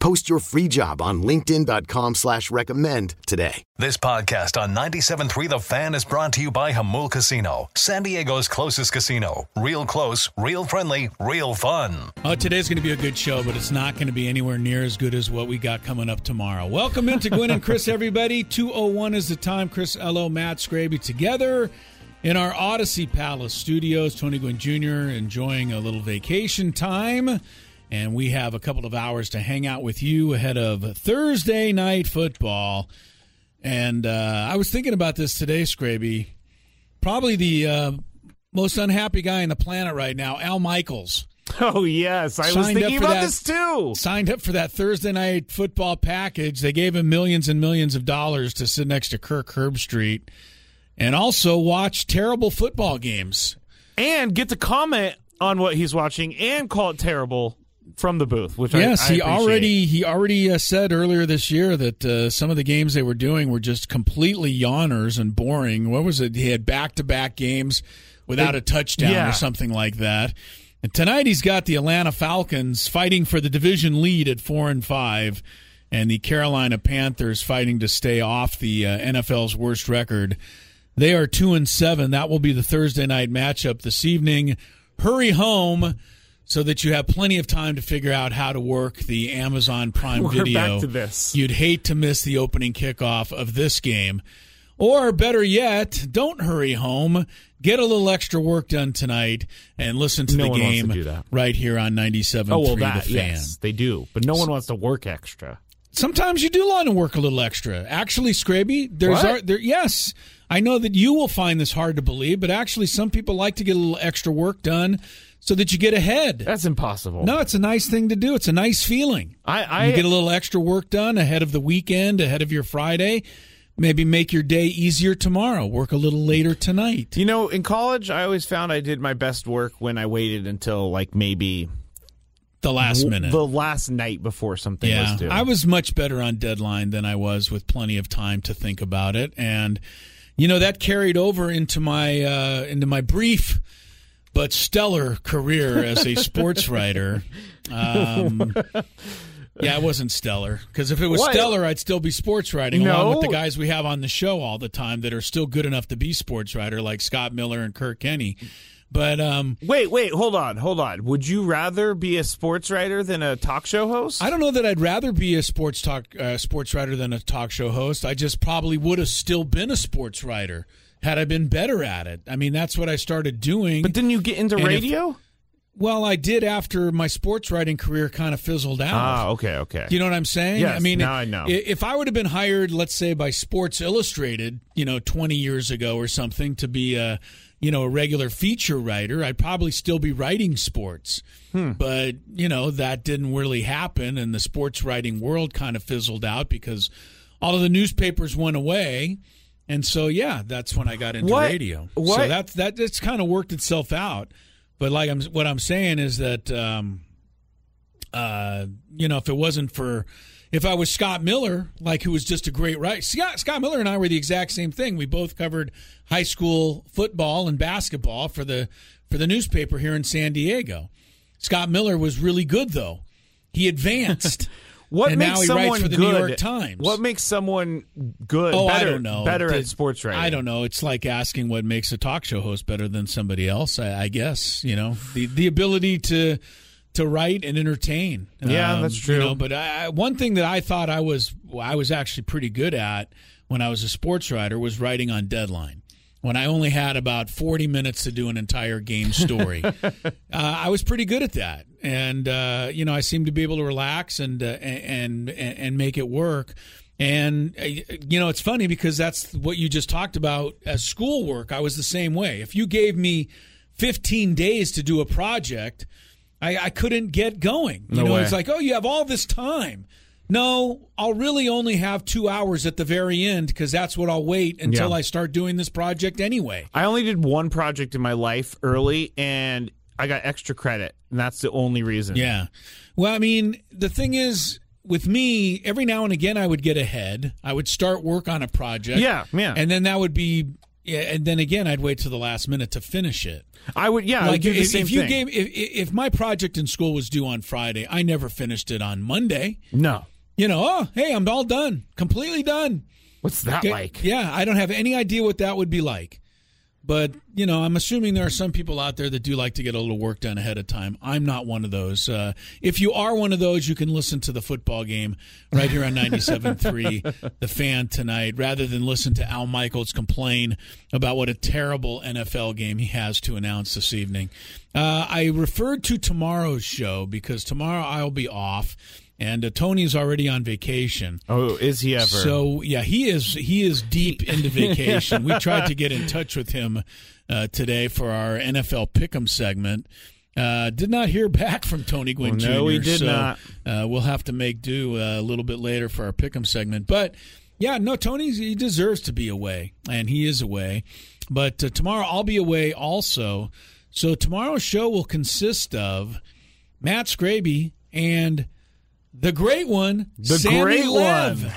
Post your free job on linkedin.com slash recommend today. This podcast on 97.3 The Fan is brought to you by Jamul Casino, San Diego's closest casino. Real close, real friendly, real fun. Oh, today's going to be a good show, but it's not going to be anywhere near as good as what we got coming up tomorrow. Welcome into Gwynn and Chris, everybody. 201 is the time. Chris Ello, Matt Scraby together in our Audacy Palace studios. Tony Gwynn Jr. enjoying a little vacation time. And we have a couple of hours to hang out with you ahead of Thursday night football. And uh, I was thinking about this today, Scraby. Probably the uh, most unhappy guy on the planet right now, Al Michaels. Oh yes, I was thinking about that- this too. Signed up for that Thursday night football package. They gave him millions and millions of dollars to sit next to Kirk Herbstreit and also watch terrible football games. And get to comment on what he's watching and call it terrible from the booth, which yes, I, he appreciate. already he already uh, said earlier this year that uh, some of the games they were doing were just completely yawners and boring. What was it? He had back to back games without They- a touchdown yeah. or something like that. And tonight he's got the Atlanta Falcons fighting for the division lead at four and five, and the Carolina Panthers fighting to stay off the uh, NFL's worst record. They are two and seven. That will be the Thursday night matchup this evening. Hurry home so that you have plenty of time to figure out how to work the Amazon Prime We're Video. back to this. You'd hate to miss the opening kickoff of this game. Or better yet, don't hurry home. Get a little extra work done tonight and listen to No the wants to game right here on 97.3 Oh well, The Fan. yes, they do, but no one wants to work extra. Sometimes you do want to work a little extra. Actually, Scraby, there's ar- there. Yes, I know that you will find this hard to believe, but actually, some people like to get a little extra work done so that you get ahead. That's impossible. No, it's a nice thing to do. It's a nice feeling. I, I you get a little extra work done ahead of the weekend, ahead of your Friday. Maybe make your day easier tomorrow. Work a little later tonight. You know, in college, I always found I did my best work when I waited until like maybe The last minute. the last night before something yeah, was due. I was much better on deadline than I was with plenty of time to think about it, and you know that carried over into my uh, into my brief but stellar career as a sports writer. Um, yeah, it wasn't stellar because if it was What? stellar, I'd still be sports writing No. along with the guys we have on the show all the time that are still good enough to be sports writer, like Scott Miller and Kirk Kenney. But um, Wait, wait, hold on, hold on. Would you rather be a sports writer than a talk show host? I don't know that I'd rather be a sports talk uh, sports writer than a talk show host. I just probably would have still been a sports writer had I been better at it. I mean, that's what I started doing. but didn't you get into And if- radio? well, I did after my sports writing career kind of fizzled out. Ah, okay, okay. You know what I'm saying? Yes, I mean, now I know. If I would have been hired, let's say by Sports Illustrated, you know, 20 years ago or something, to be a, you know, a regular feature writer, I'd probably still be writing sports. Hmm. But you know that didn't really happen, and the sports writing world kind of fizzled out because all of the newspapers went away. And so, yeah, that's when I got into What- radio. what- So that's that. That's kind of worked itself out. But like I'm, what I'm saying is that, um, uh, you know, if it wasn't for, if I was Scott Miller, like who was just a great writer, Scott, Scott Miller and I were the exact same thing. We both covered high school football and basketball for the for the newspaper here in San Diego. Scott Miller was really good though. He advanced. What and makes someone writes for the good? New York Times. What makes someone good? Oh, better, I don't know. Better The- at sports writing. I don't know. It's like asking what makes a talk show host better than somebody else. I, I guess you know the the ability to to write and entertain. Yeah, that's true. You know, but I, one thing that I thought I was I was actually pretty good at when I was a sports writer was writing on deadline. When I only had about 40 minutes to do an entire game story, uh, I was pretty good at that, and uh, you know I seem to be able to relax and uh, and and and make it work. And uh, you know it's funny because that's what you just talked about as schoolwork. I was the same way. If you gave me 15 days to do a project, I, I couldn't get going. You No know, way. it's like, oh, you have all this time. No, I'll really only have two hours at the very end because that's what I'll wait until Yeah. I start doing this project anyway. I only did one project in my life early, and I got extra credit, and that's the only reason. Yeah. Well, I mean, the thing is, with me, every now and again, I would get ahead. I would start work on a project. Yeah, yeah. And then that would be, yeah, and then again, I'd wait to the last minute to finish it. I would. Yeah, I would like the if, same if you thing. gave, if, if my project in school was due on Friday, I never finished it on Monday. no, You know, oh, hey, I'm all done, completely done. what's that Okay, like? Yeah, I don't have any idea what that would be like. But, you know, I'm assuming there are some people out there that do like to get a little work done ahead of time. I'm not one of those. Uh, if you are one of those, you can listen to the football game right here on 97.3, The Fan tonight, rather than listen to Al Michaels complain about what a terrible NFL game he has to announce this evening. Uh, I referred to tomorrow's show because tomorrow I'll be off. And uh, Tony's already on vacation. Oh, is he ever? So yeah, he is he is deep into vacation. we tried to get in touch with him uh, today for our NFL Pick'em segment. Uh, did not hear back from Tony Gwynn Well, Jr. no, we did so, not. Uh, we'll have to make do uh, a little bit later for our Pick'em segment. But yeah, no, Tony he deserves to be away, and he is away. But uh, tomorrow I'll be away also. So tomorrow's show will consist of Matt Scraby and the great one, The Sammy great Lev. one.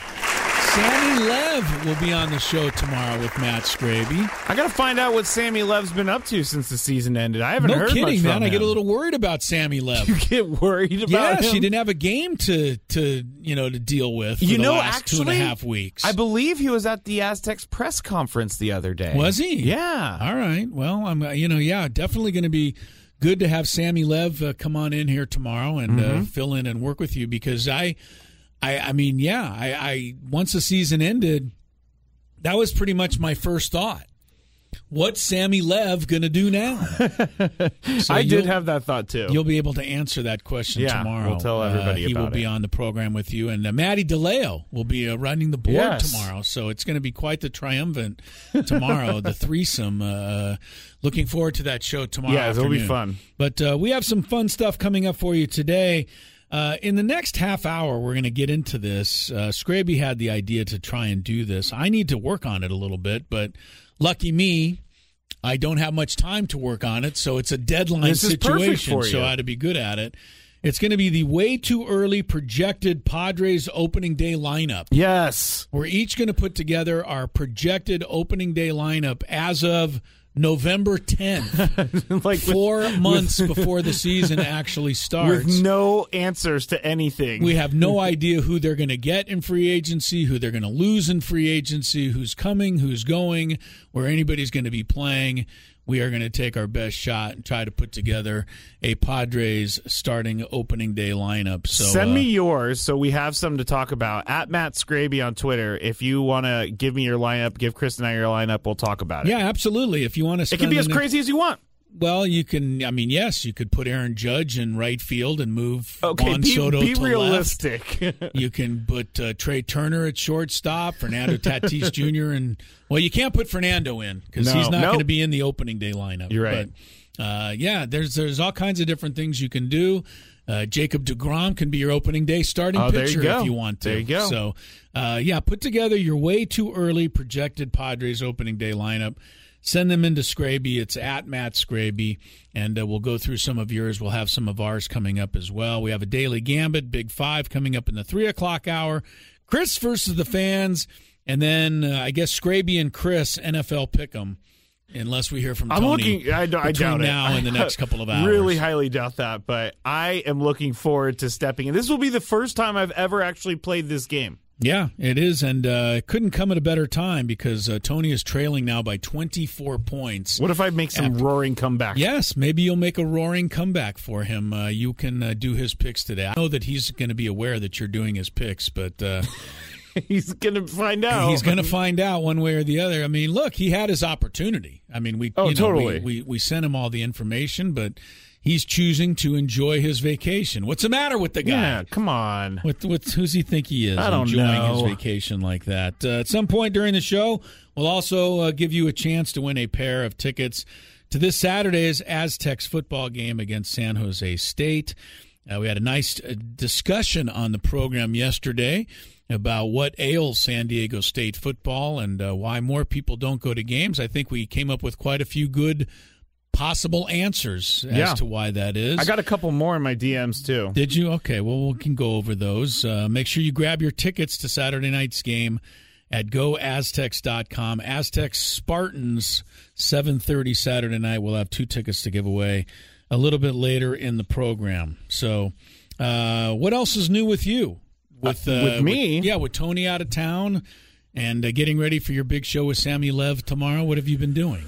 Sammy Lev will be on the show tomorrow with Matt Scraby. I got to find out what Sammy Lev's been up to since the season ended. I haven't No heard much kidding, from man. I get a little worried about Sammy Lev. You get worried about yeah, him. she didn't have a game to to you know to deal with. For You the know, last actually, two and a half weeks. I believe he was at the Aztecs press conference the other day. Was he? Yeah. All right. Well, I'm uh, you know yeah definitely going to be good to have Sammy Lev uh, come on in here tomorrow and Mm-hmm. uh, fill in and work with you because I, I I mean yeah I, I once the season ended, that was pretty much my first thought. What's Sammy Lev going to do now? So I did have that thought too. You'll be able to answer that question Yeah, tomorrow. we'll tell everybody uh, he will about be on the program with you, and uh, Maddie DeLeo will be uh, running the board Yes. tomorrow. So it's going to be quite the triumphant tomorrow. the threesome. Uh, looking forward to that show tomorrow. Yeah, it'll be fun. But uh, we have some fun stuff coming up for you today. Uh, in the next half hour, we're going to get into this. Uh, Scraby had the idea to try and do this. I need to work on it a little bit, but lucky me, I don't have much time to work on it, so it's a deadline This is perfect situation. So. I had to be good at it. It's going to be the way too early projected Padres opening day lineup. yes. We're each going to put together our projected opening day lineup as of November 10th, like with, four months before the season actually starts. with no answers to anything. We have no idea who they're going to get in free agency, who they're going to lose in free agency, who's coming, who's going, where anybody's going to be playing. We are going to take our best shot and try to put together a Padres starting opening day lineup. So Send uh, me yours so we have some to talk about at Matt Scraby on Twitter. If you want to give me your lineup, give Chris and I your lineup, we'll talk about it. Yeah, absolutely. If you want to, It can be as crazy as you want. Well, you can. I mean, yes, you could put Aaron Judge in right field and move Okay, Juan be, Soto be to left. realistic. You can put uh, Trea Turner at shortstop, Fernando Tatis Jr. and well, you can't put Fernando in because No, he's not nope. going to be in the opening day lineup. You're right. But uh, yeah, there's there's all kinds of different things you can do. Uh, Jacob Degrom can be your opening day starting Oh, there you pitcher if you want to. There you go. So uh, yeah, put together your way too early projected Padres opening day lineup. Send them into Scraby. It's at Matt Scraby, and uh, we'll go through some of yours. We'll have some of ours coming up as well. We have a daily gambit, Big Five, coming up in the three o'clock hour. Chris versus the fans, and then uh, I guess Scraby and Chris NFL pick'em, unless we hear from I'm Tony looking. I, I between doubt it. now and the next couple of hours. Really highly doubt that, but I am looking forward to stepping in. This will be the first time I've ever actually played this game. Yeah, it is, and uh, it couldn't come at a better time because uh, Tony is trailing now by 24 points. What if I make some After- roaring comeback? Yes, maybe you'll make a roaring comeback for him. Uh, you can uh, do his picks today. I know that he's going to be aware that you're doing his picks, but uh, he's gonna find out. he's going to find out one way or the other. I mean, look, he had his opportunity. I mean, we Oh, you know, we- totally. we, we sent him all the information, but he's choosing to enjoy his vacation. What's the matter with the guy? Yeah, come on. What, what, who's he think he is? I don't enjoying know. his vacation like that. Uh, at some point during the show, we'll also uh, give you a chance to win a pair of tickets to this Saturday's Aztecs football game against San Jose State. Uh, we had a nice uh, discussion on the program yesterday about what ails San Diego State football and uh, why more people don't go to games. I think we came up with quite a few good possible answers as Yeah. to why that is. I got a couple more in my DMs too. Did you? Okay. Well, we can go over those. Uh, make sure you grab your tickets to Saturday night's game at goaztecs.com. Aztecs Spartans, 7.30 Saturday night. We'll have two tickets to give away a little bit later in the program. So uh, what else is new with you? With, uh, with me? yeah, with Tony out of town and uh, getting ready for your big show with Sammy Lev tomorrow. What have you been doing?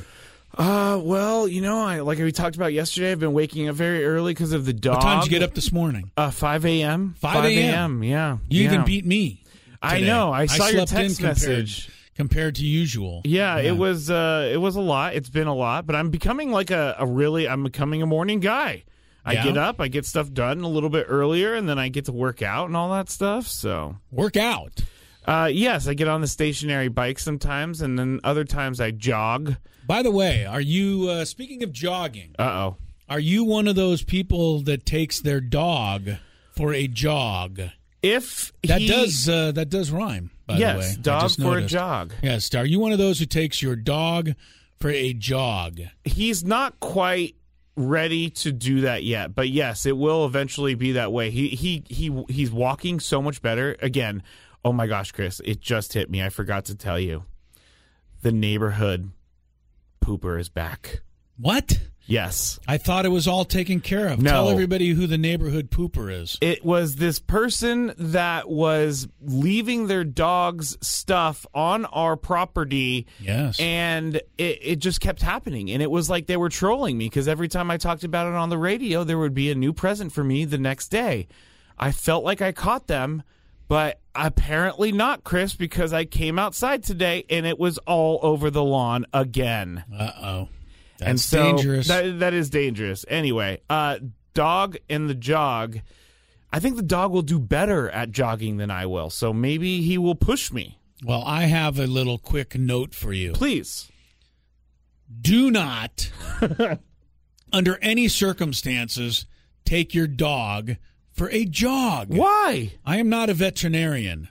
Uh, well, you know, I like we talked about yesterday. I've been waking up very early because of the dog. What time did you get up this morning? Uh, five a.m. 5 a.m.. Yeah, You yeah. even beat me. I know. I saw your slept in text compared, message. compared to usual. Yeah, it was. Uh, it was a lot. It's been a lot, but I'm becoming like a, a really. I'm becoming a morning guy. I Yeah? get up, I get stuff done a little bit earlier, and then I get to work out and all that stuff. So, work out. Uh, yes, I get on the stationary bike sometimes, and then other times I jog. By the way, are you uh, speaking of jogging? Uh oh. Are you one of those people that takes their dog for a jog? If That he- does uh, that does rhyme. By yes, the way, dog for a jog. Yes, are you one of those who takes your dog for a jog? he's not quite ready to do that yet but yes it will eventually be that way he he he he's walking so much better again oh my gosh chris it just hit me i forgot to tell you the neighborhood pooper is back What? yes I thought it was all taken care of. No. Tell everybody who the neighborhood pooper is. it was this person that was leaving their dog's stuff on our property Yes. and it, it just kept happening and it was like they were trolling me because every time i talked about it on the radio there would be a new present for me the next day i felt like i caught them but apparently not chris because i came outside today and it was all over the lawn again Uh oh. That's and so dangerous. that, that is dangerous anyway uh dog and the jog i think the dog will do better at jogging than i will so maybe he will push me well, I have a little quick note for you. please do not, under any circumstances, take your dog for a jog. why I am not a veterinarian,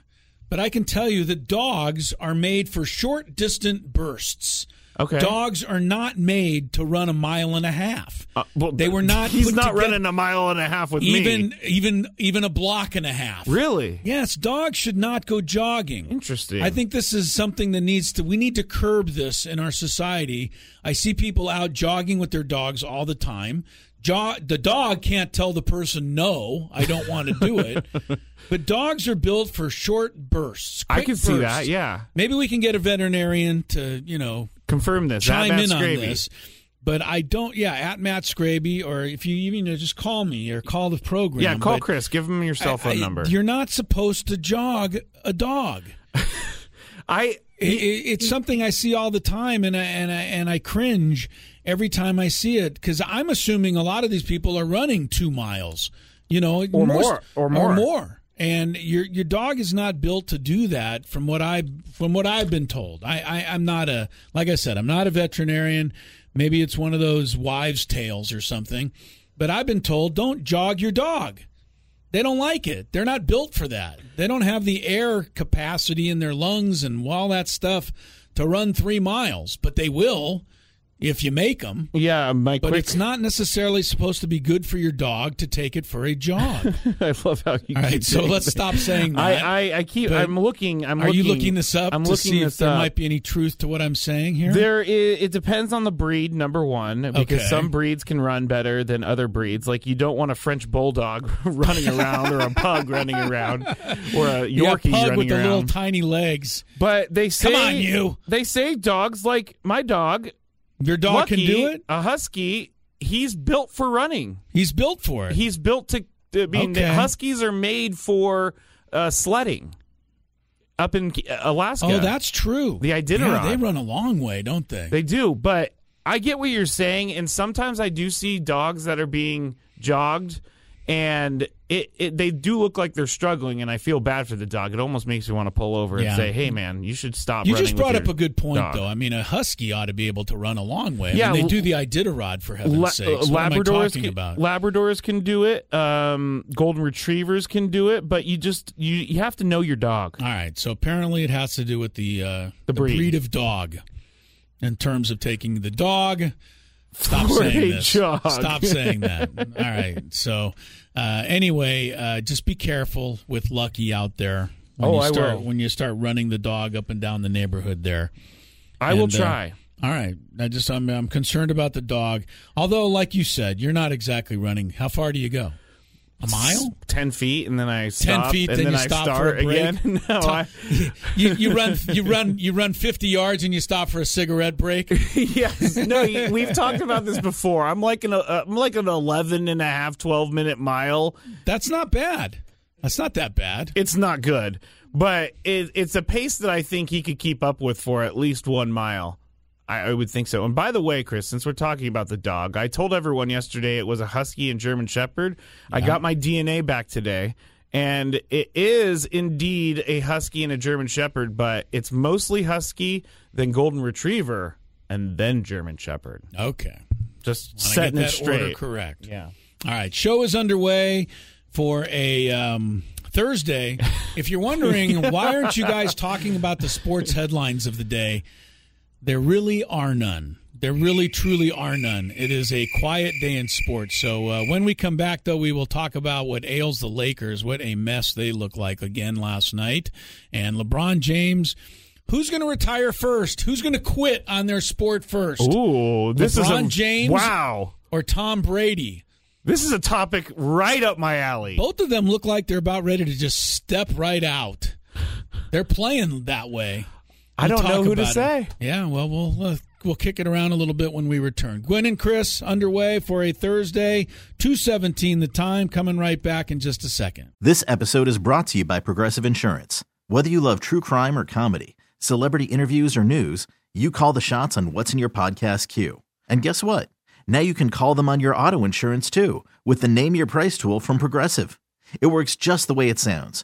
but I can tell you that dogs are made for short distant bursts. Okay. Dogs are not made to run a mile and a half. Uh, well, they were not. He's not together- running a mile and a half with me. even me. even even a block and a half. Really Yes, dogs should not go jogging. interesting. I think this is something that needs to we need to curb this in our society. I see people out jogging with their dogs all the time. Jo- the dog can't tell the person no, I don't want to do it. but dogs are built for short bursts. I can see that. Yeah, Maybe we can get a veterinarian to, you know, confirm this. chime Matt in on this. But I don't. Yeah, at Matt Scraby, or if you even know, just call me or call the program. Yeah, call But Chris. Give him your cell phone I- I- number. You're not supposed to jog a dog. I It, it- it's something I see all the time, and I, and I, and I cringe every time I see it because I'm assuming a lot of these people are running two miles, you know, Or more, or more. or more. And your your dog is not built to do that, from what I from what I've been told. I, I I'm not a like I said, I'm not a veterinarian. Maybe it's one of those wives' tales or something, but I've been told don't jog your dog. They don't like it. They're not built for that. They don't have the air capacity in their lungs and all that stuff to run three miles, but they will if you make them. Yeah, my But quick. it's not necessarily supposed to be good for your dog to take it for a jog. I love how you. All right, so let's that. stop saying I, that. I, I keep. But I'm looking. I'm Are looking, you looking this up I'm to looking see if there up. might be any truth to what I'm saying here? There is, it depends on the breed, number one, because Okay. some breeds can run better than other breeds. Like you don't want a French bulldog running around or a pug running around or a yeah, Yorkie pug running with the little tiny legs. but they say, Come on, you. They say dogs like my dog, Your dog Lucky, can do it. A husky, he's built for running. He's built for it. He's built to. I mean, Okay. huskies are made for uh, sledding up in uh, Alaska. oh, that's true. The Iditarod. Yeah, they run a long way, don't they? They do, but I get what you're saying, and sometimes I do see dogs that are being jogged, and it, it they do look like they're struggling, and I feel bad for the dog. It almost makes me want to pull over Yeah. and say, "Hey, man, you should stop." you just brought up a good point, dog." though. I mean, a husky ought to be able to run a long way. Yeah, and they do the Iditarod for heaven's La- uh, I Labradors talking can, about? Labradors can do it. Um, golden retrievers can do it, but you just you you have to know your dog. All right, so apparently it has to do with the uh, The breed. of dog. In terms of taking the dog, stop saying this. jog. Stop saying that. All right. So uh, anyway, uh, just be careful with Lucky out there. When Oh, you I start, will. When you start running the dog up and down the neighborhood there. I will And, uh, try. All right. I just I'm, I'm concerned about the dog. Although, like you said, you're not exactly running. How far do you go? A mile? ten feet, and then I stop, feet, and then then, you I stop for a break? again. no, I, you, you run you run you run 50 yards and you stop for a cigarette break. yes. No, you- we've talked about this before. I'm like an uh, I'm like an 11 and a half, 12 minute mile. That's not bad. That's not that bad. It's not good, but it, it's a pace that I think he could keep up with for at least one mile. I, I would think so. And by the way, Chris, since we're talking about the dog, I told everyone yesterday it was a Husky and German Shepherd. I got my DNA back today. And it is indeed a Husky and a German Shepherd, but it's mostly Husky, then Golden Retriever, and then German Shepherd. Okay. Just Wanna setting get it that order straight. correct. Yeah. All right, show is underway for a um, Thursday. If you're wondering why aren't you guys talking about the sports headlines of the day, there really are none. There really, truly are none. It is a quiet day in sports. So uh, when we come back, though, we will talk about what ails the Lakers, what a mess they look like again last night, and LeBron James. Who's going to retire first? Who's going to quit on their sport first? Ooh, this is LeBron a James? Wow, Or Tom Brady? this is a topic right up my alley. Both of them look like they're about ready to just step right out. They're playing that way. I don't know who to about it. say. Yeah, well, we'll uh, we'll kick it around a little bit when we return. Gwynn and Chris underway for a Thursday, two seventeen. The time coming right back in just a second. This episode is brought to you by Progressive Insurance. Whether you love true crime or comedy, celebrity interviews or news, you call the shots on what's in your podcast queue. And guess what? Now you can call them on your auto insurance too with the Name Your Price tool from Progressive. It works just the way it sounds.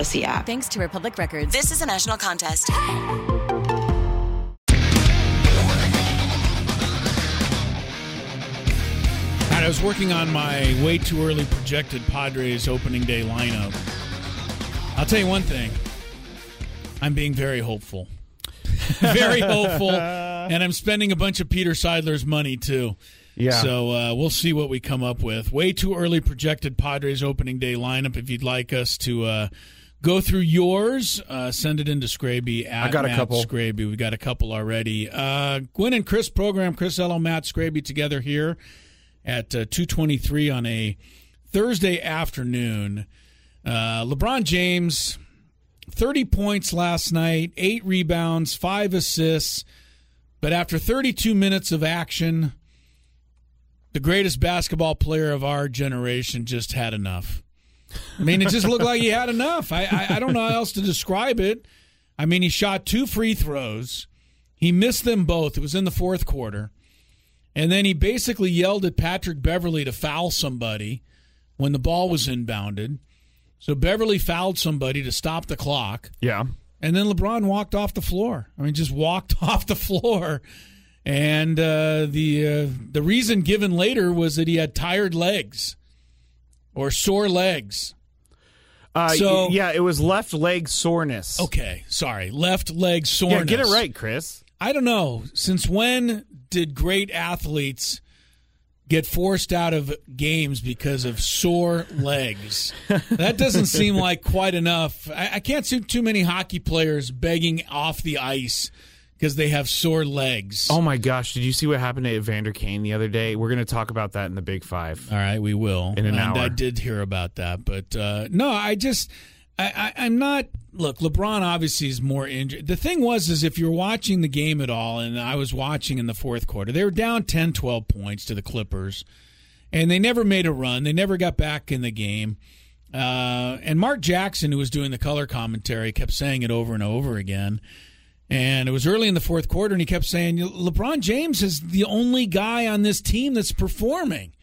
app. Thanks to Republic Records. This is a national contest. I was working on my way too early projected Padres opening day lineup. I'll tell you one thing. I'm being very hopeful. very hopeful. And I'm spending a bunch of Peter Seidler's money, too. Yeah. So uh, we'll see what we come up with. Way too early projected Padres opening day lineup. If you'd like us to uh, go through yours, uh, send it into Scraby at I got a Matt couple. Scraby. We got a couple already. Uh, Gwynn and Chris program. Chris Ello, Matt Scraby together here at uh, two twenty three on a Thursday afternoon. Uh, LeBron James, thirty points last night, eight rebounds, five assists. But after 32 minutes of action, the greatest basketball player of our generation just had enough. I mean, it just looked like he had enough. I, I, I don't know how else to describe it. I mean, he shot two free throws. He missed them both. It was in the fourth quarter. And then he basically yelled at Patrick Beverley to foul somebody when the ball was inbounded. So Beverley fouled somebody to stop the clock. Yeah. And then LeBron walked off the floor. I mean, just walked off the floor. And uh, the uh, the reason given later was that he had tired legs or sore legs. Uh, So- yeah, it was left leg soreness. Okay, sorry, left leg soreness. Yeah, get it right, Chris. I don't know. Since when did great athletes get forced out of games because of sore legs? that doesn't seem like quite enough. I, I can't see too many hockey players begging off the ice because they have sore legs. Oh my gosh, did you see what happened to Evander Kane the other day? We're going to talk about that in the Big Five. All right, we will. In an and I did hear about that, but uh, no, I just I, I, I'm not. Look, LeBron obviously is more injured. The thing was, is if you're watching the game at all, and I was watching in the fourth quarter, they were down 10, 12 points to the Clippers, and they never made a run. They never got back in the game. Uh, and Mark Jackson, who was doing the color commentary, kept saying it over and over again. And it was early in the fourth quarter, and he kept saying, LeBron James is the only guy on this team that's performing.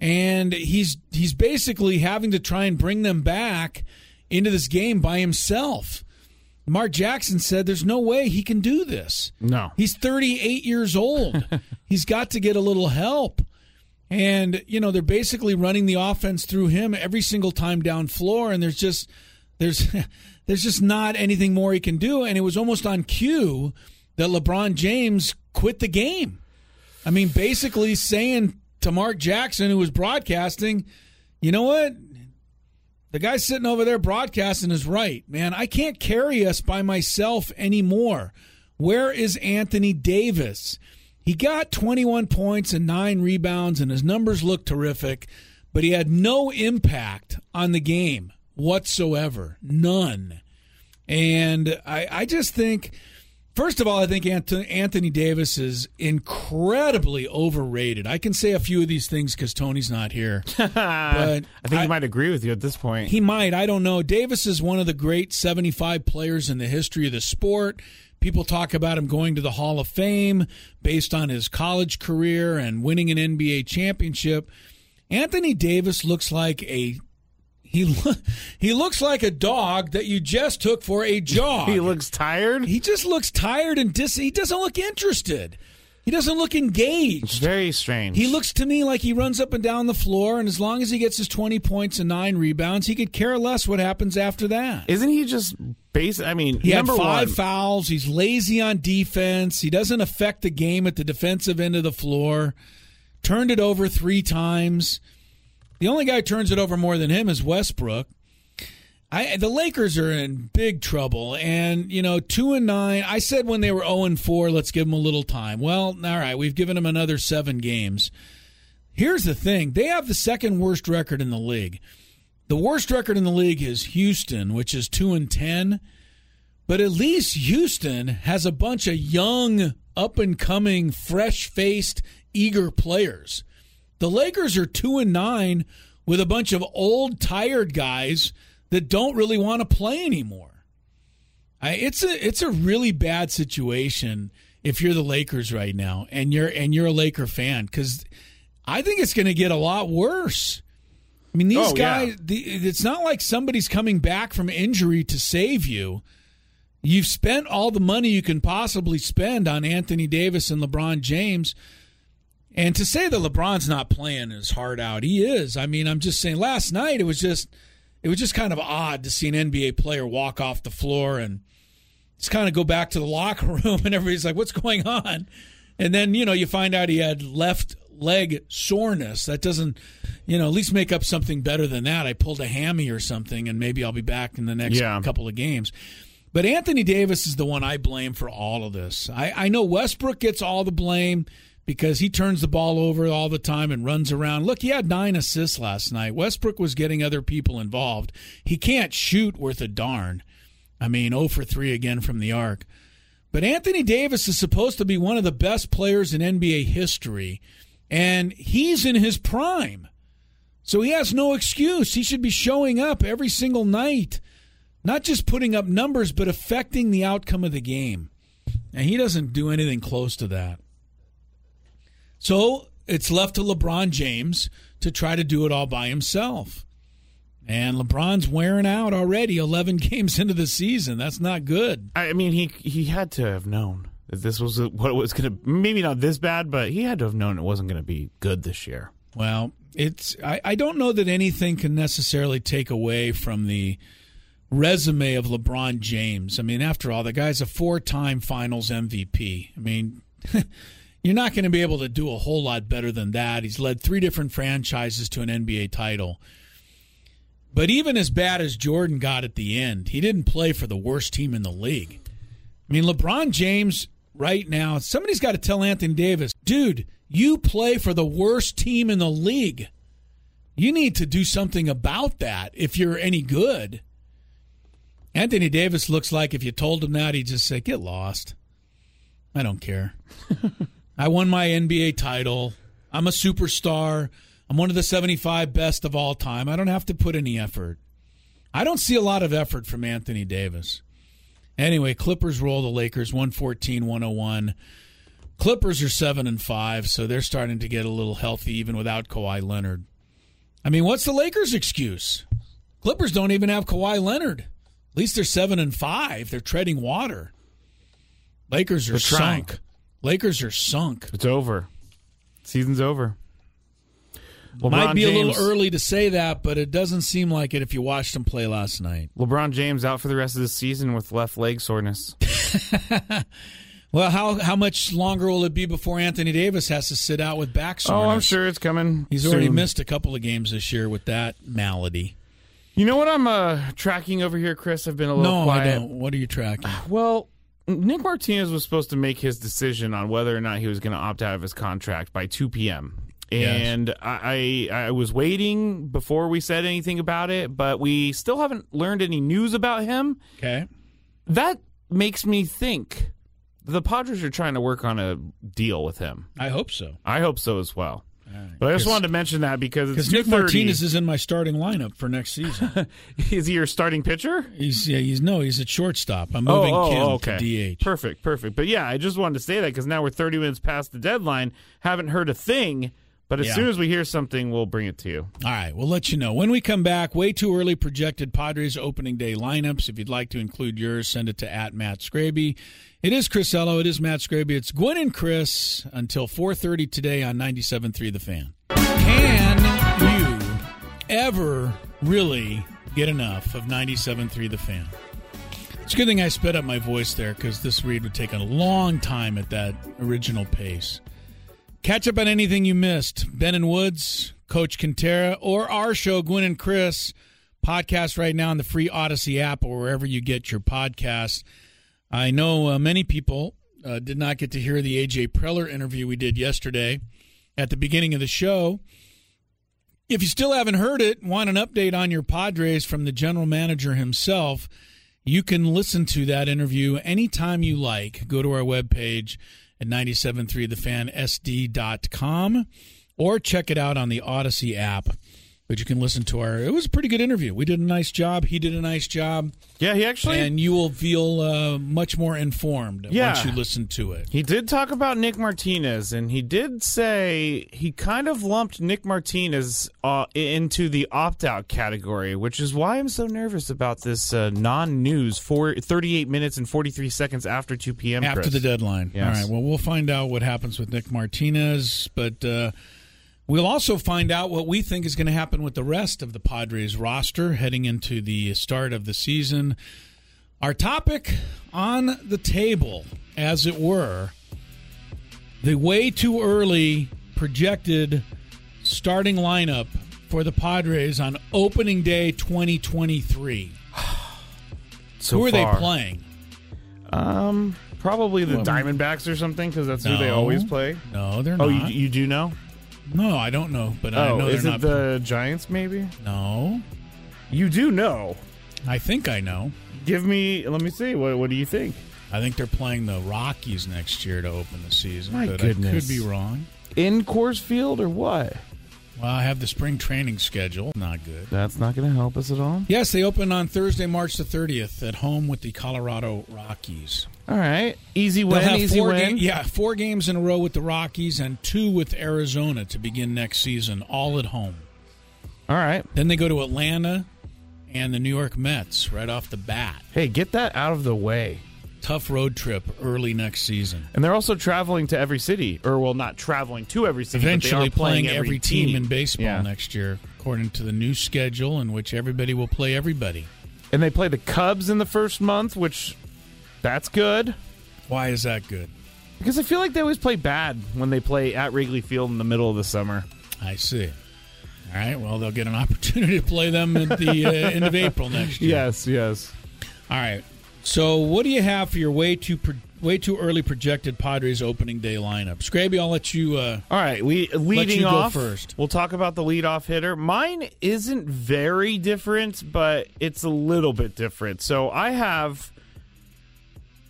And he's he's basically having to try and bring them back into this game by himself. Mark Jackson said there's no way he can do this. No. He's 38 years old. He's got to get a little help. And, you know, they're basically running the offense through him every single time down floor and there's just there's there's just not anything more he can do and it was almost on cue that LeBron James quit the game. I mean, basically saying to Mark Jackson who was broadcasting, "You know what? The guy sitting over there broadcasting is right, man. I can't carry us by myself anymore. Where is Anthony Davis? He got 21 points and nine rebounds, and his numbers look terrific, but he had no impact on the game whatsoever. None. And I, I just think, first of all, I think Anthony Davis is incredibly overrated. I can say a few of these things because Tony's not here. but I think he might agree with you at this point. he might. I don't know. Davis is one of the great 75 players in the history of the sport. People talk about him going to the Hall of Fame based on his college career and winning an NBA championship. Anthony Davis looks like a he lo- he looks like a dog that you just took for a jog. he looks tired. he just looks tired and dis- he doesn't look interested. He doesn't look engaged. It's very strange. He looks to me like he runs up and down the floor, and as long as he gets his 20 points and nine rebounds, he could care less what happens after that. Isn't he just basic? I mean, He had five one, fouls. He's lazy on defense. He doesn't affect the game at the defensive end of the floor. Turned it over three times. The only guy turns it over more than him is Westbrook. I, the Lakers are in big trouble, and you know, two and nine. I said when they were zero and four, let's give them a little time. Well, all right, we've given them another seven games. Here's the thing: they have the second worst record in the league. The worst record in the league is Houston, which is two and ten. But at least Houston has a bunch of young, up and coming, fresh faced, eager players. The Lakers are two and nine with a bunch of old, tired guys that don't really want to play anymore. I, it's a it's a really bad situation if you're the Lakers right now and you're and you're a Laker fan because I think it's going to get a lot worse. I mean, these Oh, yeah. guys. The, it's not like somebody's coming back from injury to save you. You've spent all the money you can possibly spend on Anthony Davis and LeBron James. And to say that LeBron's not playing his heart out, he is. I mean, I'm just saying last night it was just it was just kind of odd to see an NBA player walk off the floor and just kind of go back to the locker room and everybody's like, "What's going on?" And then, you know, you find out he had left leg soreness. That doesn't, you know, at least make up something better than that. I pulled a hammy or something, and maybe I'll be back in the next Yeah. couple of games. But Anthony Davis is the one I blame for all of this. I, I know Westbrook gets all the blame because he turns the ball over all the time and runs around. Look, he had nine assists last night. Westbrook was getting other people involved. He can't shoot worth a darn. I mean, 0 for 3 again from the arc. But Anthony Davis is supposed to be one of the best players in NBA history, and he's in his prime. So he has no excuse. He should be showing up every single night, not just putting up numbers, but affecting the outcome of the game. And he doesn't do anything close to that. So it's left to LeBron James to try to do it all by himself. And LeBron's wearing out already 11 games into the season. That's not good. I mean, he he had to have known that this was what it was going to. Maybe not this bad, but he had to have known it wasn't going to be good this year. Well, it's I, I don't know that anything can necessarily take away from the resume of LeBron James. I mean, after all, the guy's a four-time Finals MVP. I mean, you're not going to be able to do a whole lot better than that. He's led three different franchises to an NBA title. But even as bad as Jordan got at the end, he didn't play for the worst team in the league. I mean, LeBron James right now, somebody's got to tell Anthony Davis, dude, you play for the worst team in the league. You need to do something about that if you're any good. Anthony Davis looks like if you told him that, he'd just say, get lost. I don't care. I won my NBA title. I'm a superstar. I'm one of the 75 best of all time. I don't have to put any effort. I don't see a lot of effort from Anthony Davis. Anyway, Clippers roll the Lakers 114 101. Clippers are 7 and 5, so they're starting to get a little healthy even without Kawhi Leonard. I mean, what's the Lakers' excuse? Clippers don't even have Kawhi Leonard. At least they're 7 and 5. They're treading water. Lakers are sunk. Lakers are sunk. It's over. Season's over. Might LeBron be a little early to say that, but it doesn't seem like it if you watched them play last night. LeBron James out for the rest of the season with left leg soreness. Well, how how much longer will it be before Anthony Davis has to sit out with back soreness? oh, I'm sure it's coming. He's already missed a couple of games this year with that malady. You know what I'm uh, tracking over here, Chris? I've been a little No, quiet. I don't. What are you tracking? Well, Nick Martinez was supposed to make his decision on whether or not he was going to opt out of his contract by 2 p.m. Yes. And I, I I was waiting before we said anything about it, but we still haven't learned any news about him. Okay. That makes me think the Padres are trying to work on a deal with him. I hope so. I hope so as well. But I just wanted to mention that because Nick 2:30. Martinez is in my starting lineup for next season. is he your starting pitcher? he's yeah, he's no, he's at shortstop. I'm moving oh, oh, Kim Oh, okay. to DH. Perfect, perfect. But yeah, I just wanted to say that because now we're 30 minutes past the deadline. Haven't heard a thing, but as Yeah. soon as we hear something, we'll bring it to you. All right, we'll let you know. When we come back, way too early projected Padres opening day lineups. If you'd like to include yours, send it to at Matt Scraby. It is Chris Ello. It is Matt Scraby. It's Gwynn and Chris until 4.30 today on 97.3 The Fan. Can you ever really get enough of 97.3 The Fan? It's a good thing I sped up my voice there because this read would take a long time at that original pace. Catch up on anything you missed. Ben and Woods, Coach Quintera, or our show, Gwynn and Chris, podcast right now on the free Audacy app or wherever you get your podcasts. I know uh, many people uh, did not get to hear the AJ Preller interview we did yesterday at the beginning of the show. If you still haven't heard it, want an update on your Padres from the general manager himself, you can listen to that interview anytime you like. Go to our webpage at 973thefan.sd.com or check it out on the Audacy app. But you can listen to our. It was a pretty good interview. We did a nice job. He did a nice job, Yeah, he actually and you will feel uh, much more informed Yeah. once you listen to it. he did talk about Nick Martinez, and he did say he kind of lumped Nick Martinez uh, into the opt-out category, which is why I'm so nervous about this uh, non-news. For 38 minutes and 43 seconds after 2 p.m. after Chris. the deadline. Yes. All right. Well, we'll find out what happens with Nick Martinez, but uh, we'll also find out what we think is going to happen with the rest of the Padres roster heading into the start of the season. Our topic on the table, as it were, the way too early projected starting lineup for the Padres on opening day 2023? So Who are far. they playing? Um, probably the Diamondbacks or something because that's who they always play. No, they're Oh, not. you, you do know? No, I don't know, but I oh, know they're is it not. the Giants? Maybe no, you do know. I think I know. Give me. Let me see. What What do you think? I think they're playing the Rockies next year to open the season. My but goodness. I could be wrong. In Coors Field or what? Well, I have the spring training schedule. Not good. That's not going to help us at all. Yes, they open on Thursday, March the 30th at home with the Colorado Rockies. All right, easy win. Easy win. ga- yeah, four games in a row with the Rockies and two with Arizona to begin next season, all at home. All right. Then they go to Atlanta and the New York Mets right off the bat. Hey, get that out of the way. Tough road trip early next season. And they're also traveling to every city, or well, not traveling to every city. Eventually playing, playing every team, in baseball Yeah. next year, according to the new schedule in which everybody will play everybody. And they play the Cubs in the first month, which that's good Why is that good? because I feel like they always play bad when they play at Wrigley Field in the middle of the summer. I see. All right. Well, they'll get an opportunity to play them at the uh, end of April next year. Yes, yes. All right. So, what do you have for your way too pro- way too early projected Padres opening day lineup? Scraby, I'll let you. Uh, All right, we leading off first. We'll talk about the leadoff hitter. Mine isn't very different, but it's a little bit different. So I have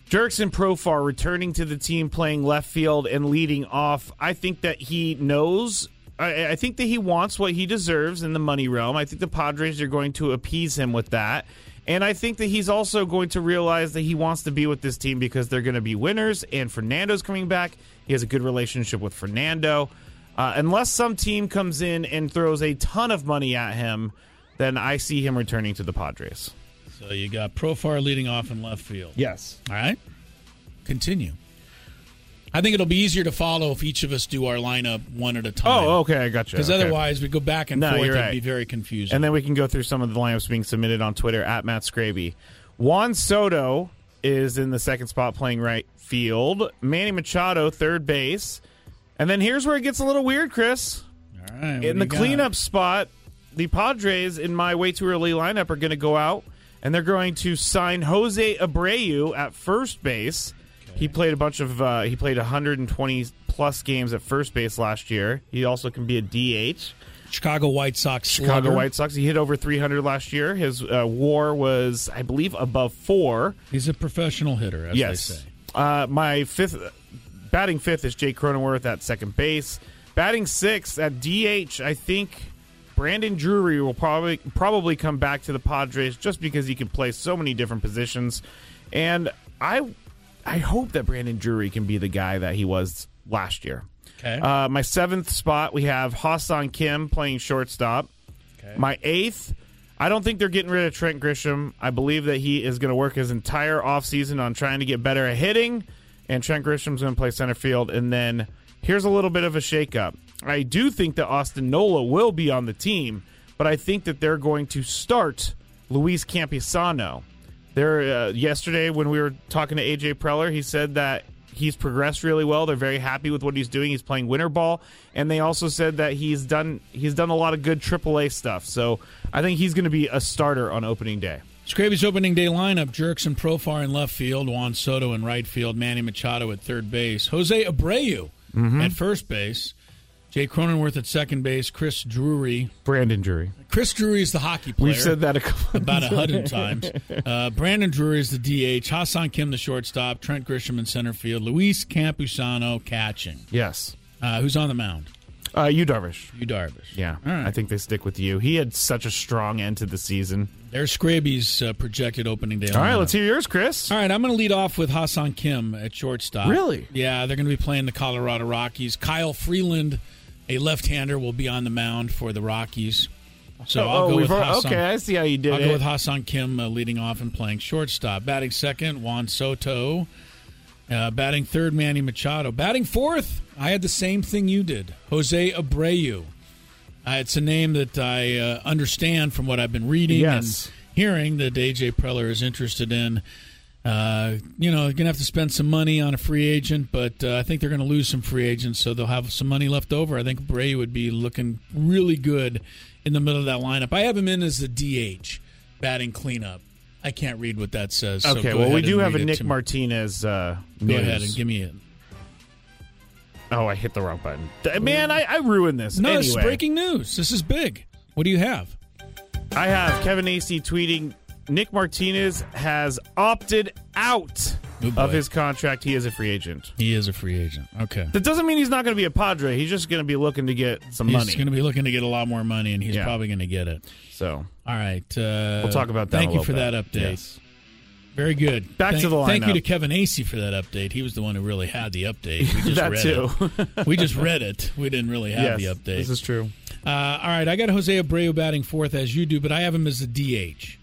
Jurickson Profar returning to the team, playing left field and leading off. I think that he knows. I, I think that he wants what he deserves in the money realm. I think the Padres are going to appease him with that. And I think that he's also going to realize that he wants to be with this team because they're going to be winners. And Fernando's coming back. He has a good relationship with Fernando. Uh, unless some team comes in and throws a ton of money at him, then I see him returning to the Padres. so you got Profar leading off in left field. Yes. All right. Continue. I think it'll be easier to follow if each of us do our lineup one at a oh, time. Oh, okay. I got you. Because Okay. otherwise, we go back and No, forth. you're It'd right. be very confusing. And then we can go through some of the lineups being submitted on Twitter at Matt Scraby. Juan Soto is in the second spot playing right field. Manny Machado, third base. And then here's where it gets a little weird, Chris. All right. in the you got? cleanup spot, the Padres in my way too early lineup are going to go out and they're going to sign Jose Abreu at first base. He played a bunch of uh, he played 120 plus games at first base last year. He also can be a DH. Chicago White Sox. Chicago slugger. White Sox. He hit over 300 last year. His uh, WAR was, I believe, above four. He's a professional hitter, as they yes. say. Uh, my fifth batting fifth is Jake Cronenworth at second base. Batting sixth at DH, I think Brandon Drury will probably probably come back to the Padres just because he can play so many different positions, and I I hope that Brandon Drury can be the guy that he was last year. Okay. Uh, my seventh spot, we have Ha-Seong Kim playing shortstop. Okay. My eighth, I don't think they're getting rid of Trent Grisham. I believe that he is going to work his entire offseason on trying to get better at hitting, and Trent Grisham's going to play center field. And then here's a little bit of a shakeup. I do think that Austin Nola will be on the team, but I think that they're going to start Luis Campusano. There, uh, yesterday when we were talking to AJ Preller, he said that he's progressed really well. They're very happy with what he's doing. He's playing winter ball, and they also said that he's done he's done a lot of good AAA stuff. So I think he's going to be a starter on opening day. Scraby's opening day lineup: Jurickson Profar in left field, Juan Soto in right field, Manny Machado at third base, Jose Abreu Mm-hmm. at first base, Jay Cronenworth at second base, Chris Drury. Brandon Drury. Chris Drury is the hockey player. We've said that a couple about a hundred times. Uh, Brandon Drury is the DH. Ha-Seong Kim the shortstop. Trent Grisham in center field. Luis Campusano catching. Yes. Uh, who's on the mound? Uh, Yu Darvish. Yu Darvish. Yeah, right. I think they stick with you. He had such a strong end to the season. There's Scraby's uh, projected opening day. All right, let's hear yours, Chris. All right, I'm going to lead off with Ha-Seong Kim at shortstop. Really? Yeah, they're going to be playing the Colorado Rockies. Kyle Freeland, a left-hander, will be on the mound for the Rockies. So I'll oh, go with Ha-Seong. okay. I see how you did I'll it. go with Ha-Seong Kim uh, leading off and playing shortstop. Batting second, Juan Soto. Uh, batting third, Manny Machado. Batting fourth, I had the same thing you did. Jose Abreu. Uh, it's a name that I uh, understand from what I've been reading Yes. and hearing that AJ Preller is interested in. Uh, you know, going to have to spend some money on a free agent, but uh, I think they're going to lose some free agents, so they'll have some money left over. I think Bray would be looking really good in the middle of that lineup. I have him in as the DH, batting cleanup. I can't read what that says. so Okay, well, we do have a Nick. Martinez uh, Go ahead and give me it. Oh, I hit the wrong button. Man, I, I ruined this. No, anyway, this is breaking news. This is big. What do you have? I have Kevin Acee tweeting Nick Martinez has opted out Oh, of his contract. He is a free agent. He is a free agent. Okay. That doesn't mean he's not going to be a Padre. He's just going to be looking to get some He's money. He's going to be looking to get a lot more money, and he's Yeah. probably going to get it. so All right. Uh, we'll talk about that. Thank you for bit. that update. Yes. Very good. Back to thank, the Thank you to Kevin Acee for that update. He was the one who really had the update. We just That read too. it. We just read it. We didn't really have yes, the update. This is true. uh, all right. I got Jose Abreu batting fourth as you do, but I have him as a DH.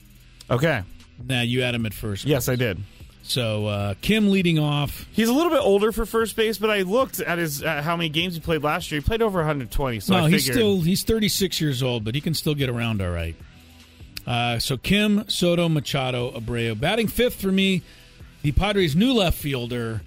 Okay. Now you had him at first. Yes, I did. So uh, Kim leading off. He's a little bit older for first base, but I looked at his at how many games he played last year. He played over 120. So no, I he's figured, still he's 36 years old, but he can still get around all right. Uh, so Kim, Soto, Machado, Abreu batting fifth for me. The Padres' new left fielder,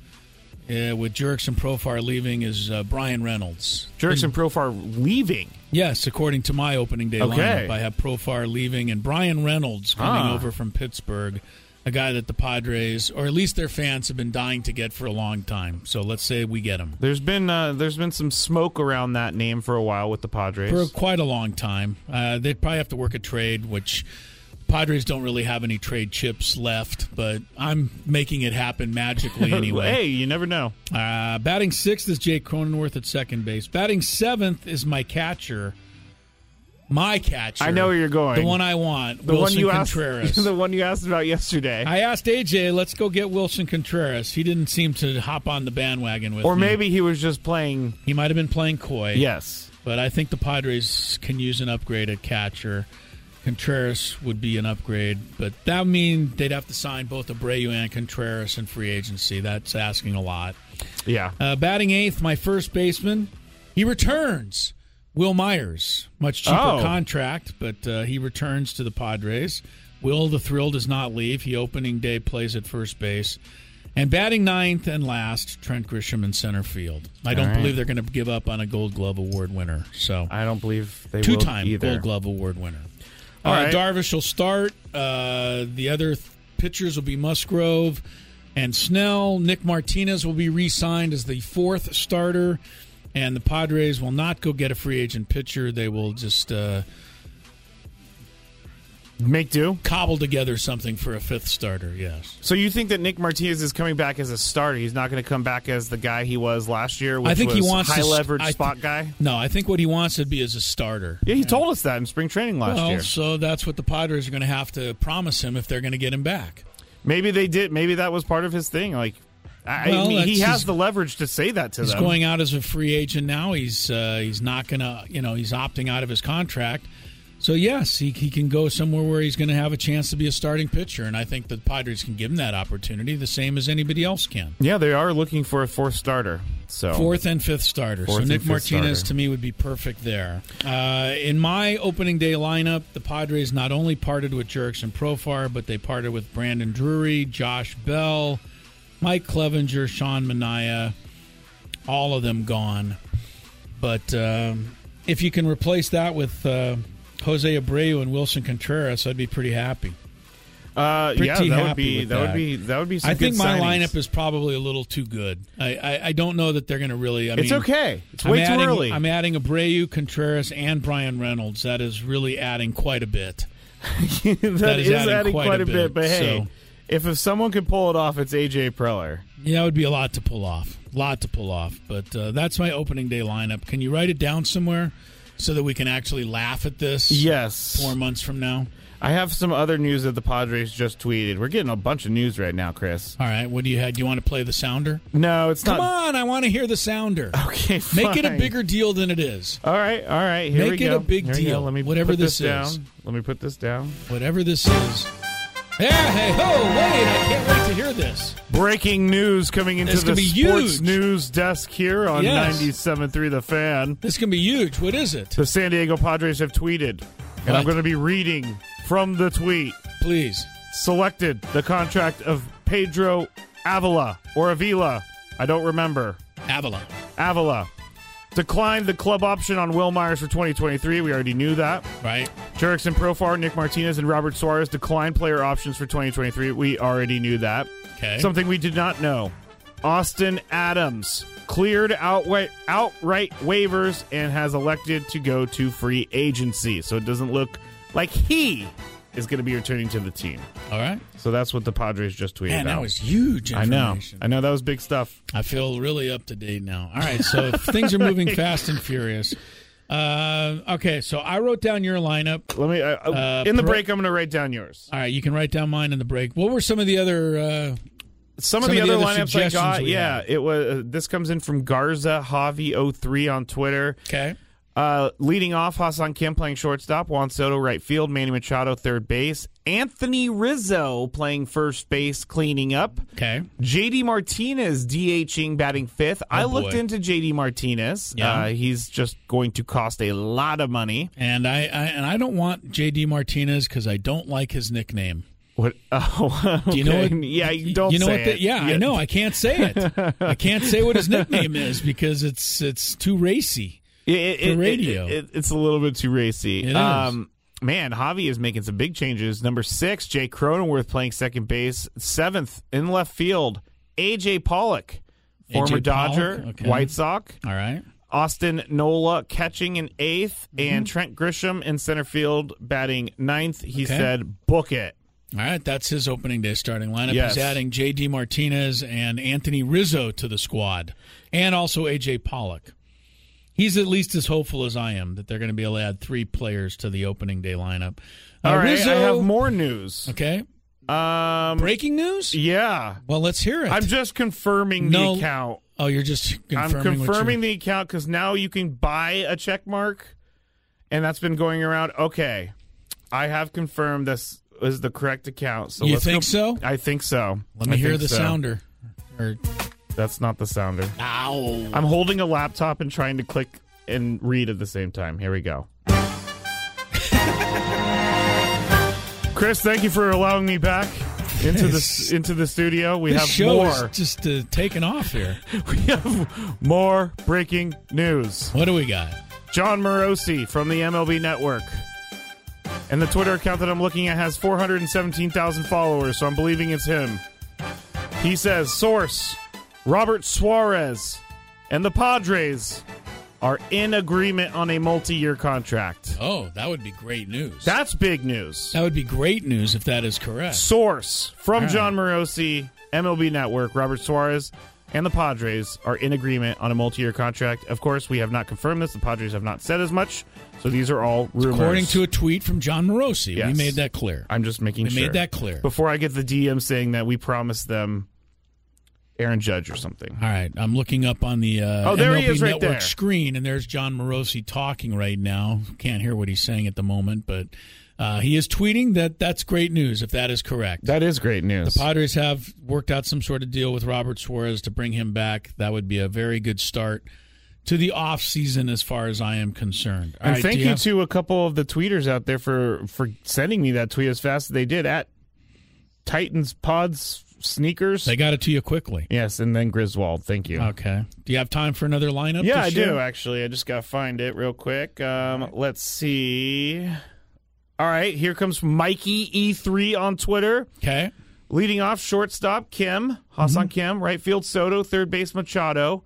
uh, with Jurickson Profar leaving, is uh, Bryan Reynolds. Jurickson Profar leaving. Yes, according to my opening day Okay. lineup, I have Profar leaving and Bryan Reynolds coming Ah. over from Pittsburgh, a guy that the Padres, or at least their fans, have been dying to get for a long time. So let's say we get him. There's been uh, there's been some smoke around that name for a while with the Padres. for quite a long time. Uh, they'd probably have to work a trade, which Padres don't really have any trade chips left, but I'm making it happen magically anyway. hey, you never know. uh, batting sixth is Jake Cronenworth at second base. Batting seventh is my catcher. My catcher. I know where you're going. The one I want. The Willson one you asked, Contreras. the one you asked about yesterday, I asked AJ, let's go get Willson Contreras. He didn't seem to hop on the bandwagon with or me. maybe he was just playing. he might have been playing coy. Yes, But I think the Padres can use an upgrade at catcher. Contreras would be an upgrade, but that would mean they'd have to sign both Abreu and Contreras in free agency. That's asking a lot. yeah. Uh, batting eighth, my first baseman, he returns. Wil Myers, much cheaper Oh. contract, but uh, he returns to the Padres. Will the thrill does not leave. He opening day plays at first base. And batting ninth and last, Trent Grisham in center field. I don't right. believe they're going to give up on a Gold Glove Award winner. So I don't believe they two-time. Gold Glove Award winner. All right. Darvish will start. Uh, the other th- pitchers will be Musgrove and Snell. Nick Martinez will be re-signed as the fourth starter, and the Padres will not go get a free agent pitcher. They will just uh, Make do. cobble together something for a fifth starter. Yes, So you think that Nick Martinez is coming back as a starter? He's not going to come back as the guy he was last year. I think he wants high st- leverage I spot th- guy. no, I think what he wants to be is a starter. Yeah, he told us that in spring training last Well, year. so that's what the Padres are going to have to promise him if they're going to get him back. Maybe they did. Maybe that was part of his thing. Like, I, Well, mean, he has the leverage to say that to He's them. He's going out as a free agent now. He's uh, he's not gonna, you know, he's opting out of his contract. So yes, he, he can go somewhere where he's going to have a chance to be a starting pitcher, and I think the Padres can give him that opportunity, the same as anybody else can. yeah, they are looking for a fourth starter. So Fourth and fifth starter. Fourth so Nick Martinez starter. to me would be perfect there. Uh, in my opening day lineup, the Padres not only parted with Jurickson Profar, but they parted with Brandon Drury, Josh Bell, Mike Clevinger, Sean Manaea, all of them gone. But um, if you can replace that with uh, Jose Abreu and Willson Contreras, I'd be pretty happy. uh, Pretty yeah, that would be with that, would be that would be. I think my signings. lineup is probably a little too good. I, I, I don't know that they're going to really. I It's mean, okay. It's I'm way too adding, early. I'm adding Abreu, Contreras, and Bryan Reynolds. That is really adding quite a bit. that that is is, adding adding quite a bit. bit, But hey, so- if if someone can pull it off, it's AJ Preller. Yeah, it would be a lot to pull off. lot to pull off. But uh, that's my opening day lineup. Can you write it down somewhere so that we can actually laugh at this? Yes, Four months from now. I have some other news that the Padres just tweeted. We're getting a bunch of news right now, Chris. All right. What do you have? Do you want to play the sounder? No, it's Come not. Come on! I want to hear the sounder. Okay, Make it a bigger deal than it is. All right, all right. Here Make we it a big Here deal, Let me whatever put this down. is. Let me put this down. Whatever this is. Yeah, hey, oh, wait! I can't wait to hear this. Breaking news coming into This the sports huge. news desk here on Yes. 97.3 The Fan. This can be huge. What is it? The San Diego Padres have tweeted, and I'm going to be reading from the tweet. Please. Selected the contract of Pedro Avila or Avila. I don't remember. Avila. Avila declined the club option on Wil Myers for 2023. We already knew that. Right. Jurickson Profar, Nick Martinez, and Robert Suarez declined player options for 2023. We already knew that. Okay. Something we did not know. Austin Adams cleared outright, outright waivers and has elected to go to free agency. So it doesn't look like he is going to be returning to the team. All right. So that's what the Padres just tweeted Man, out. that was huge I know. I know that was big stuff. I feel really up to date now. All right, so things are moving fast and furious. Uh, okay, so I wrote down your lineup. Let me uh, Uh, in the pro- break. I'm going to write down yours. All right, you can write down mine in the break. What were some of the other? Uh, Some, Some of the of the other other lineups I got, yeah, had. it was. Uh, this comes in from Garza Javi 03 on Twitter. okay, Uh, leading off, Ha-Seong Kim playing shortstop, Juan Soto right field, Manny Machado third base, Anthony Rizzo playing first base, cleaning up. okay, JD Martinez DHing batting fifth. I Oh, boy. looked into JD Martinez. Yeah. Uh, he's just going to cost a lot of money. and I, I and I don't want JD Martinez because I don't like his nickname. What? Oh, Do you know? What, yeah, you don't. You know what? The, it. yeah, I know. I can't say it. I can't say what his nickname is because it's it's too racy. It, it, For radio. it- it- it's a little bit too racy. It is. Um, man, Javi is making some big changes. Number six, Jay Cronenworth playing second base. Seventh in left field, AJ Pollock, former A.J. Dodger, Pollock, okay. White Sox. All right. Austin Nola catching in 8th Mm-hmm. and Trent Grisham in center field batting ninth. He Okay. said, "Book it." All right, that's his opening day starting lineup. Yes. He's adding J.D. Martinez and Anthony Rizzo to the squad, and also A.J. Pollock. He's at least as hopeful as I am that they're going to be able to add three players to the opening day lineup. Uh, All right, Rizzo, I have more news. Okay, Um, breaking news. yeah, Well, let's hear it. I'm just confirming No, the account. Oh, you're just confirming. I'm confirming the account because now you can buy a check mark, and that's been going around. Okay, I have confirmed this is the correct account. So You think go- so? I think so. Let me I hear the so. sounder. Or That's not the sounder. ow. I'm holding a laptop and trying to click and read at the same time. Here we go. Chris, thank you for allowing me back into the into the studio. We this have show more. is just uh, taking off here. We have more breaking news. What do we got? Jon Morosi from the MLB Network. And the Twitter account that I'm looking at has 417,000 followers, so I'm believing it's him. He says, Source Robert Suarez and the Padres are in agreement on a multi year contract. Oh, that would be great news. That's big news. That would be great news if that is correct. Source from right. Jon Morosi, MLB Network, Robert Suarez, and the Padres are in agreement on a multi year contract. Of course, we have not confirmed this. The Padres have not said as much. So these are all rumors. According to a tweet from Jon Morosi, we made that clear. I'm just making We sure. made that clear. Before I get the DM saying that we promised them Aaron Judge or something. All right, I'm looking up on the uh, Oh, there MLB he is right Network there. screen, and there's Jon Morosi talking right now. Can't hear what he's saying at the moment, but uh, he is tweeting that that's great news if that is correct. That is great news. the Padres have worked out some sort of deal with Robert Suarez to bring him back. That would be a very good start to the off season, as far as I am concerned. All and right, thank you, have- to a couple of the tweeters out there for for sending me that tweet as fast as they did at Titans Pods Sneakers. They got it to you quickly. yes, and then Griswold. Thank you. Okay. Do you have time for another lineup? Yeah, to I do actually. I just gotta find it real quick. Um, let's see. All right, here comes Mikey E3 on Twitter. Okay. Leading off, shortstop Kim, Ha-Seong Kim, right field Soto, third base Machado,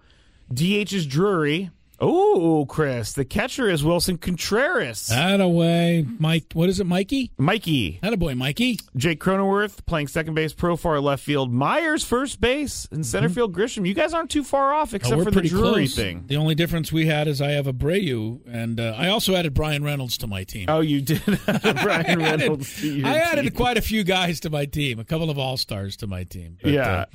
DH is Drury. Oh, Chris, the catcher is Willson Contreras. That away, Mike. What is it, Mikey? Mikey, That a boy, Mikey. Jake Cronenworth playing second base, Profar left field, Myers first base, and center field Grisham. You guys aren't too far off, Oh, except we're for the Drury close. thing. The only difference we had is I have a Abreu, and uh, I also added Bryan Reynolds to my team. Oh, you did Bryan Reynolds. to your I added quite a few guys to my team, a couple of all stars to my team. But, Yeah. uh,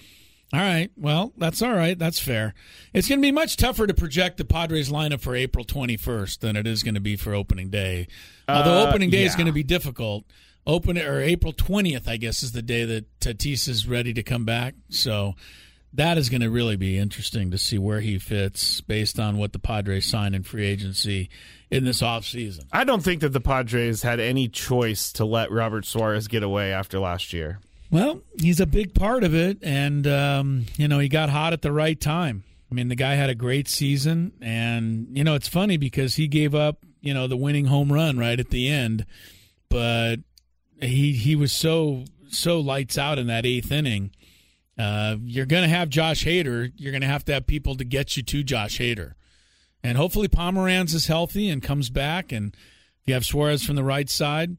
all right. Well, that's all right. That's fair. It's going to be much tougher to project the Padres lineup for April 21st than it is going to be for opening day. Although Uh, opening day is going to be difficult. Open or April 20th, I guess, is the day that Tatis is ready to come back. So that is going to really be interesting to see where he fits based on what the Padres sign in free agency in this offseason. I don't think that the Padres had any choice to let Robert Suarez get away after last year. Well, he's a big part of it, and um, you know he got hot at the right time. I mean, the guy had a great season, and you know it's funny because he gave up, you know, the winning home run right at the end, but he he was so so lights out in that eighth inning. Uh, you're going to have Josh Hader. You're going to have to have people to get you to Josh Hader, and hopefully Pomeranz is healthy and comes back, and you have Suarez from the right side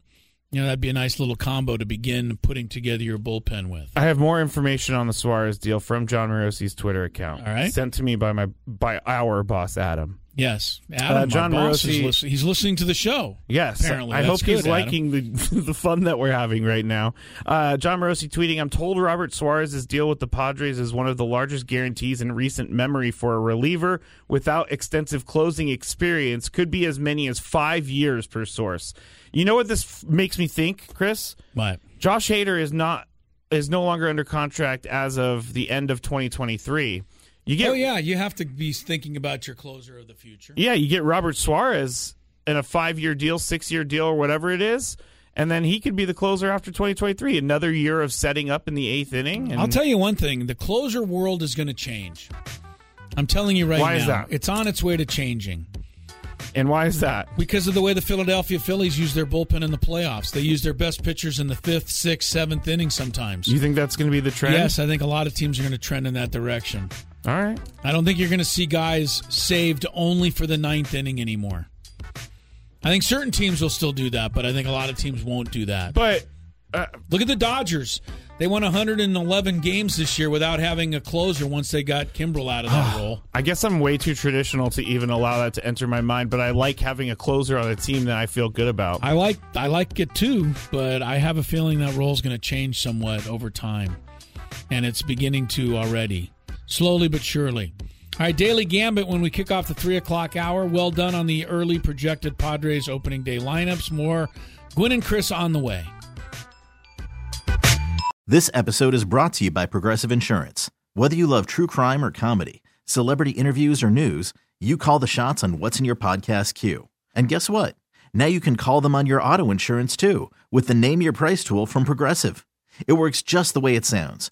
you know, that'd be a nice little combo to begin putting together your bullpen with. I have more information on the Suarez deal from Jon Morosi's Twitter account. All right. Sent to me by my by our boss Adam. Yes, Adam. Uh, Jon Morosi- is listen- he's listening to the show. Yes, apparently. I That's hope he's good, Adam. liking the the fun that we're having right now. Uh, Jon Morosi tweeting: "I'm told Robert Suarez's deal with the Padres is one of the largest guarantees in recent memory for a reliever without extensive closing experience. Could be as many as five years per source. You know what this f- makes me think, Chris? What? Josh Hader is not is no longer under contract as of the end of 2023. You get oh yeah, you have to be thinking about your closer of the future. yeah, you get Robert Suarez in a five year deal, six year deal, or whatever it is, and then he could be the closer after 2023. Another year of setting up in the eighth inning. And I'll tell you one thing: the closer world is going to change. I'm telling you right Why now, is that? it's on its way to changing And why is that? because of the way the Philadelphia Phillies use their bullpen in the playoffs. They use their best pitchers in the fifth, sixth, seventh inning sometimes. You think that's going to be the trend? Yes, I think a lot of teams are going to trend in that direction. All right. I don't think you're going to see guys saved only for the ninth inning anymore. I think certain teams will still do that, but I think a lot of teams won't do that. But uh, Look at the Dodgers. They won 111 games this year without having a closer once they got Kimbrel out of that role. I guess I'm way too traditional to even allow that to enter my mind. But I like having a closer on a team that I feel good about. I like I like it too, but I have a feeling that role is going to change somewhat over time, and it's beginning to already, slowly but surely. All right, Daily Gambit when we kick off the three o'clock hour. Well done on the early projected Padres opening day lineups. More Gwynn and Chris on the way. This episode is brought to you by Progressive Insurance. Whether you love true crime or comedy, celebrity interviews or news, you call the shots on what's in your podcast queue. And guess what? Now you can call them on your auto insurance too with the Name Your Price tool from Progressive. It works just the way it sounds.